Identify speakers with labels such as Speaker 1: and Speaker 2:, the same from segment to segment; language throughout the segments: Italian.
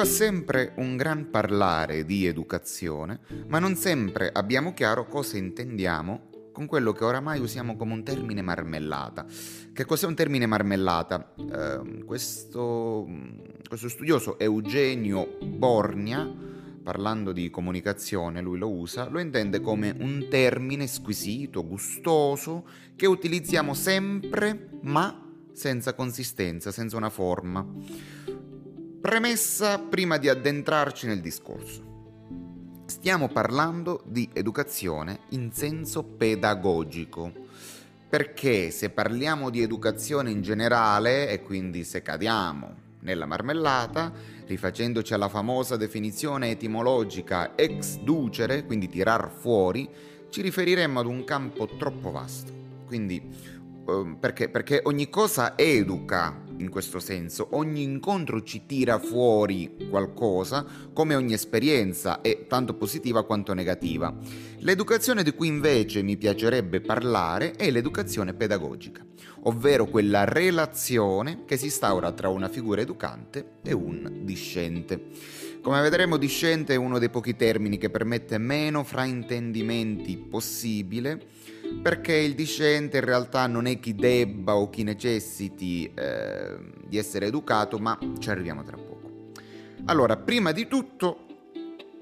Speaker 1: fa sempre un gran parlare di educazione, ma non sempre abbiamo chiaro cosa intendiamo con quello che oramai usiamo come un termine marmellata. Che cos'è un termine marmellata? Eh, questo, questo studioso Eugenio Borgna, parlando di comunicazione, lui lo usa, lo intende come un termine squisito, gustoso, che utilizziamo sempre, ma senza consistenza, senza una forma. Premessa prima di addentrarci nel discorso. Stiamo parlando di educazione in senso pedagogico, perché se parliamo di educazione in generale e quindi se cadiamo nella marmellata, rifacendoci alla famosa definizione etimologica ex ducere, quindi tirar fuori, ci riferiremmo ad un campo troppo vasto. Quindi Ehm, perché? Perché ogni cosa educa in questo senso, ogni incontro ci tira fuori qualcosa, come ogni esperienza è tanto positiva quanto negativa. L'educazione di cui invece mi piacerebbe parlare è l'educazione pedagogica, ovvero quella relazione che si instaura tra una figura educante e un discente. Come vedremo, discente è uno dei pochi termini che permette meno fraintendimenti possibile perché il discente in realtà non è chi debba o chi necessiti eh, di essere educato, ma ci arriviamo tra poco. Allora, prima di tutto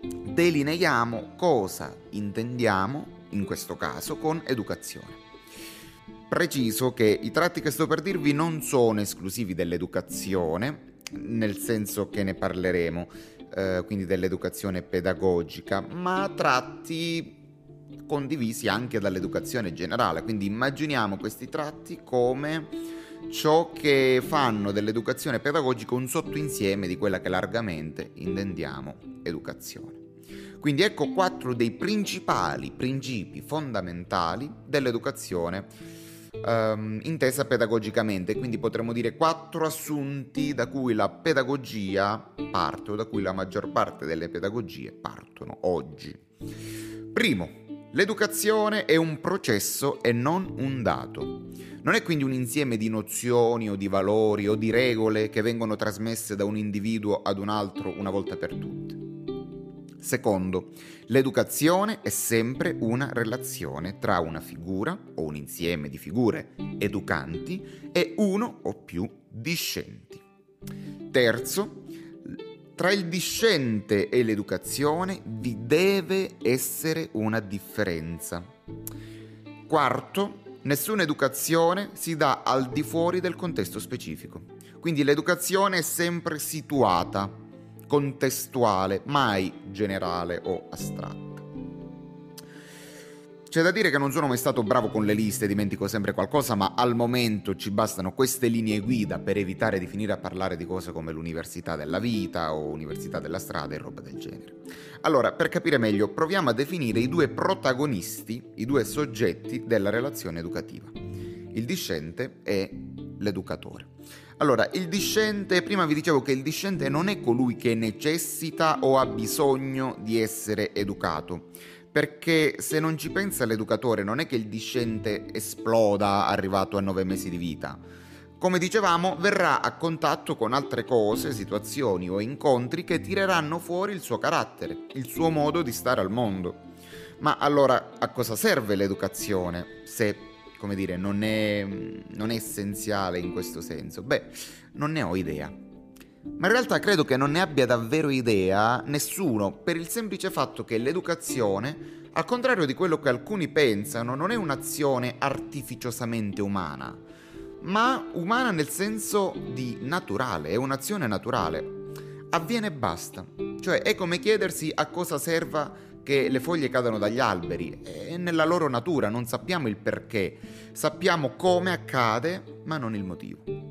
Speaker 1: delineiamo cosa intendiamo in questo caso con educazione. Preciso che i tratti che sto per dirvi non sono esclusivi dell'educazione, nel senso che ne parleremo, eh, quindi dell'educazione pedagogica, ma tratti condivisi anche dall'educazione generale. Quindi immaginiamo questi tratti come ciò che fanno dell'educazione pedagogica un sottoinsieme di quella che largamente intendiamo educazione. Quindi ecco quattro dei principali principi fondamentali dell'educazione ehm, intesa pedagogicamente, quindi potremmo dire quattro assunti da cui la pedagogia parte o da cui la maggior parte delle pedagogie partono oggi. Primo, L'educazione è un processo e non un dato. Non è quindi un insieme di nozioni o di valori o di regole che vengono trasmesse da un individuo ad un altro una volta per tutte. Secondo, l'educazione è sempre una relazione tra una figura o un insieme di figure educanti e uno o più discenti. Terzo, tra il discente e l'educazione vi deve essere una differenza. Quarto, nessuna educazione si dà al di fuori del contesto specifico. Quindi l'educazione è sempre situata, contestuale, mai generale o astratta. C'è da dire che non sono mai stato bravo con le liste, dimentico sempre qualcosa, ma al momento ci bastano queste linee guida per evitare di finire a parlare di cose come l'università della vita o università della strada e roba del genere. Allora, per capire meglio, proviamo a definire i due protagonisti, i due soggetti della relazione educativa. Il discente e l'educatore. Allora, il discente, prima vi dicevo che il discente non è colui che necessita o ha bisogno di essere educato perché se non ci pensa l'educatore non è che il discente esploda arrivato a nove mesi di vita. Come dicevamo, verrà a contatto con altre cose, situazioni o incontri che tireranno fuori il suo carattere, il suo modo di stare al mondo. Ma allora a cosa serve l'educazione se, come dire, non è, non è essenziale in questo senso? Beh, non ne ho idea. Ma in realtà credo che non ne abbia davvero idea nessuno, per il semplice fatto che l'educazione, al contrario di quello che alcuni pensano, non è un'azione artificiosamente umana, ma umana nel senso di naturale, è un'azione naturale. Avviene e basta. Cioè è come chiedersi a cosa serva che le foglie cadano dagli alberi. È nella loro natura, non sappiamo il perché. Sappiamo come accade, ma non il motivo.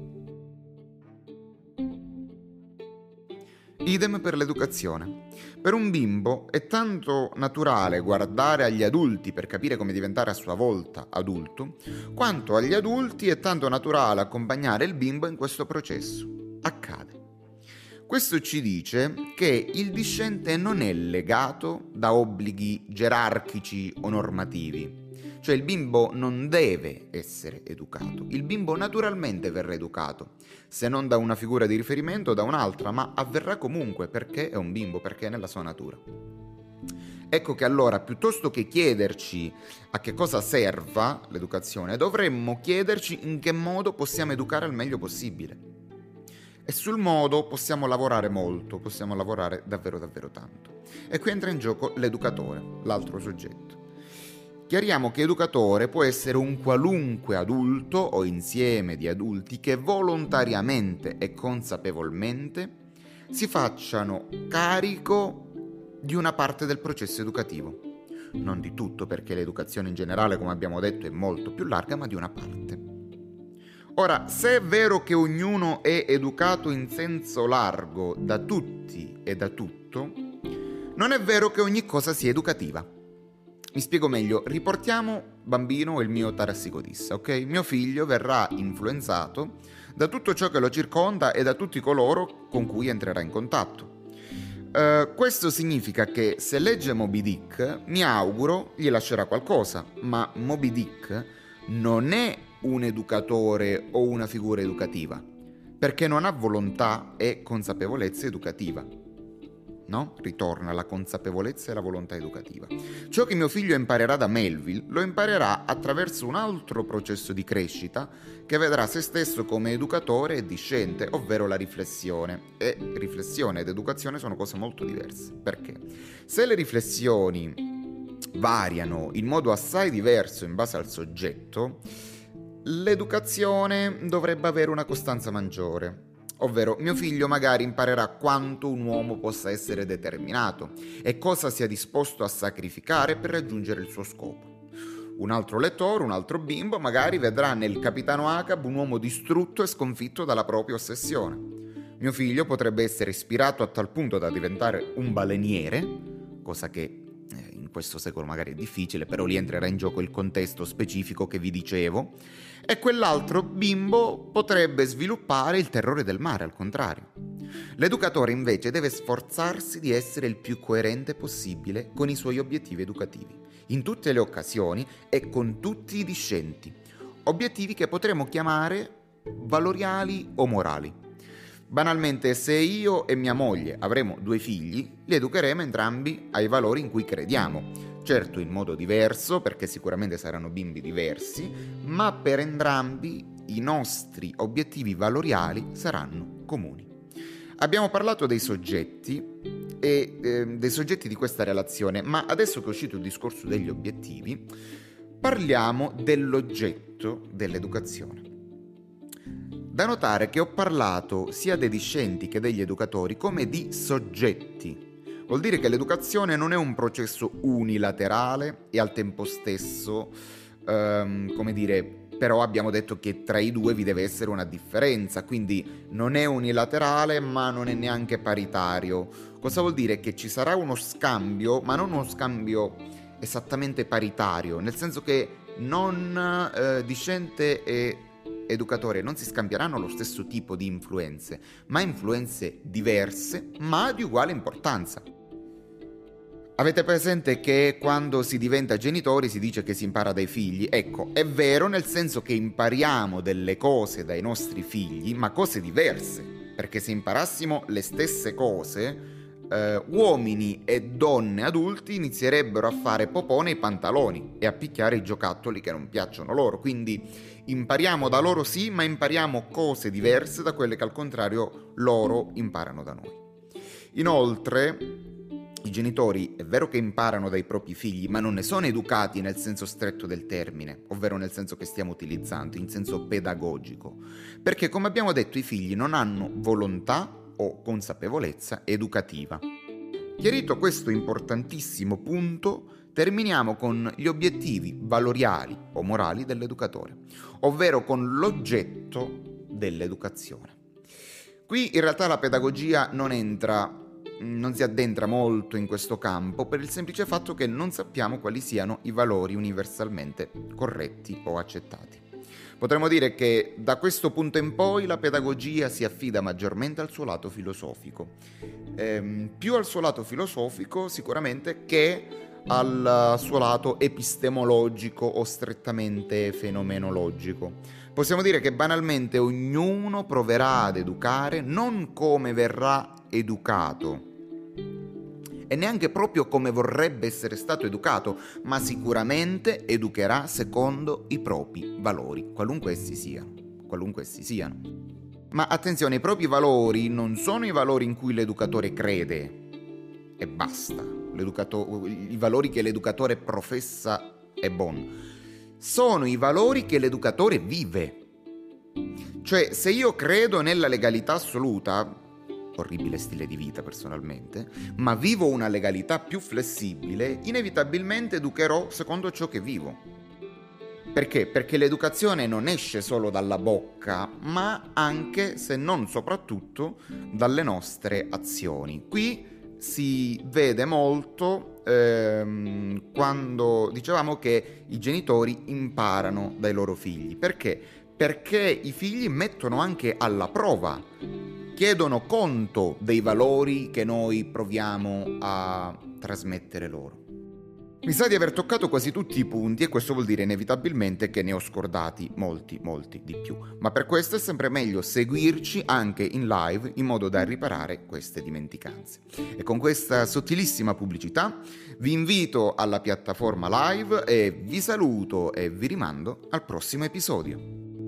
Speaker 1: Idem per l'educazione. Per un bimbo è tanto naturale guardare agli adulti per capire come diventare a sua volta adulto, quanto agli adulti è tanto naturale accompagnare il bimbo in questo processo. Accade. Questo ci dice che il discente non è legato da obblighi gerarchici o normativi, Cioè il bimbo non deve essere educato, il bimbo naturalmente verrà educato, se non da una figura di riferimento o da un'altra, ma avverrà comunque perché è un bimbo, perché è nella sua natura. Ecco che allora, piuttosto che chiederci a che cosa serva l'educazione, dovremmo chiederci in che modo possiamo educare al meglio possibile. E sul modo possiamo lavorare molto, possiamo lavorare davvero davvero tanto. E qui entra in gioco l'educatore, l'altro soggetto. Chiariamo che educatore può essere un qualunque adulto o insieme di adulti che volontariamente e consapevolmente si facciano carico di una parte del processo educativo. Non di tutto, perché l'educazione in generale, come abbiamo detto, è molto più larga, ma di una parte. Ora, se è vero che ognuno è educato in senso largo da tutti e da tutto, non è vero che ogni cosa sia educativa. Mi spiego meglio, riportiamo bambino il mio tarassicodissa, ok? Mio figlio verrà influenzato da tutto ciò che lo circonda e da tutti coloro con cui entrerà in contatto. Uh, questo significa che se legge Moby Dick, mi auguro gli lascerà qualcosa, ma Moby Dick non è un educatore o una figura educativa, perché non ha volontà e consapevolezza educativa no? Ritorna la consapevolezza e la volontà educativa. Ciò che mio figlio imparerà da Melville lo imparerà attraverso un altro processo di crescita che vedrà se stesso come educatore e discente, ovvero la riflessione. E riflessione ed educazione sono cose molto diverse. Perché? Se le riflessioni variano in modo assai diverso in base al soggetto, l'educazione dovrebbe avere una costanza maggiore ovvero mio figlio magari imparerà quanto un uomo possa essere determinato e cosa sia disposto a sacrificare per raggiungere il suo scopo. Un altro lettore, un altro bimbo, magari vedrà nel capitano Acab un uomo distrutto e sconfitto dalla propria ossessione. Mio figlio potrebbe essere ispirato a tal punto da diventare un baleniere, cosa che in questo secolo magari è difficile, però lì entrerà in gioco il contesto specifico che vi dicevo, e quell'altro bimbo potrebbe sviluppare il terrore del mare, al contrario. L'educatore invece deve sforzarsi di essere il più coerente possibile con i suoi obiettivi educativi, in tutte le occasioni e con tutti i discenti, obiettivi che potremmo chiamare valoriali o morali. Banalmente, se io e mia moglie avremo due figli, li educheremo entrambi ai valori in cui crediamo, certo in modo diverso, perché sicuramente saranno bimbi diversi, ma per entrambi i nostri obiettivi valoriali saranno comuni. Abbiamo parlato dei soggetti e eh, dei soggetti di questa relazione, ma adesso che è uscito il discorso degli obiettivi, parliamo dell'oggetto dell'educazione. Da notare che ho parlato sia dei discenti che degli educatori come di soggetti Vuol dire che l'educazione non è un processo unilaterale e al tempo stesso, um, come dire, però abbiamo detto che tra i due vi deve essere una differenza, quindi non è unilaterale ma non è neanche paritario. Cosa vuol dire? Che ci sarà uno scambio, ma non uno scambio esattamente paritario, nel senso che non eh, discente e educatore non si scambieranno lo stesso tipo di influenze, ma influenze diverse ma di uguale importanza. Avete presente che quando si diventa genitori si dice che si impara dai figli? Ecco, è vero nel senso che impariamo delle cose dai nostri figli, ma cose diverse, perché se imparassimo le stesse cose, eh, uomini e donne adulti inizierebbero a fare popò nei pantaloni e a picchiare i giocattoli che non piacciono loro, quindi impariamo da loro sì, ma impariamo cose diverse da quelle che al contrario loro imparano da noi. Inoltre, i genitori è vero che imparano dai propri figli, ma non ne sono educati nel senso stretto del termine, ovvero nel senso che stiamo utilizzando, in senso pedagogico. Perché, come abbiamo detto, i figli non hanno volontà o consapevolezza educativa. Chiarito questo importantissimo punto, terminiamo con gli obiettivi valoriali o morali dell'educatore, ovvero con l'oggetto dell'educazione. Qui in realtà la pedagogia non entra non si addentra molto in questo campo per il semplice fatto che non sappiamo quali siano i valori universalmente corretti o accettati. Potremmo dire che da questo punto in poi la pedagogia si affida maggiormente al suo lato filosofico, ehm, più al suo lato filosofico sicuramente che al suo lato epistemologico o strettamente fenomenologico. Possiamo dire che banalmente ognuno proverà ad educare non come verrà educato e neanche proprio come vorrebbe essere stato educato, ma sicuramente educherà secondo i propri valori, qualunque essi siano. Qualunque essi siano. Ma attenzione, i propri valori non sono i valori in cui l'educatore crede e basta, i valori che l'educatore professa e buon. Sono i valori che l'educatore vive. Cioè, se io credo nella legalità assoluta, orribile stile di vita personalmente, ma vivo una legalità più flessibile, inevitabilmente educherò secondo ciò che vivo. Perché? Perché l'educazione non esce solo dalla bocca, ma anche, se non soprattutto, dalle nostre azioni. Qui si vede molto ehm, quando dicevamo che i genitori imparano dai loro figli. Perché? Perché i figli mettono anche alla prova chiedono conto dei valori che noi proviamo a trasmettere loro. Mi sa di aver toccato quasi tutti i punti e questo vuol dire inevitabilmente che ne ho scordati molti, molti di più. Ma per questo è sempre meglio seguirci anche in live in modo da riparare queste dimenticanze. E con questa sottilissima pubblicità vi invito alla piattaforma live e vi saluto e vi rimando al prossimo episodio.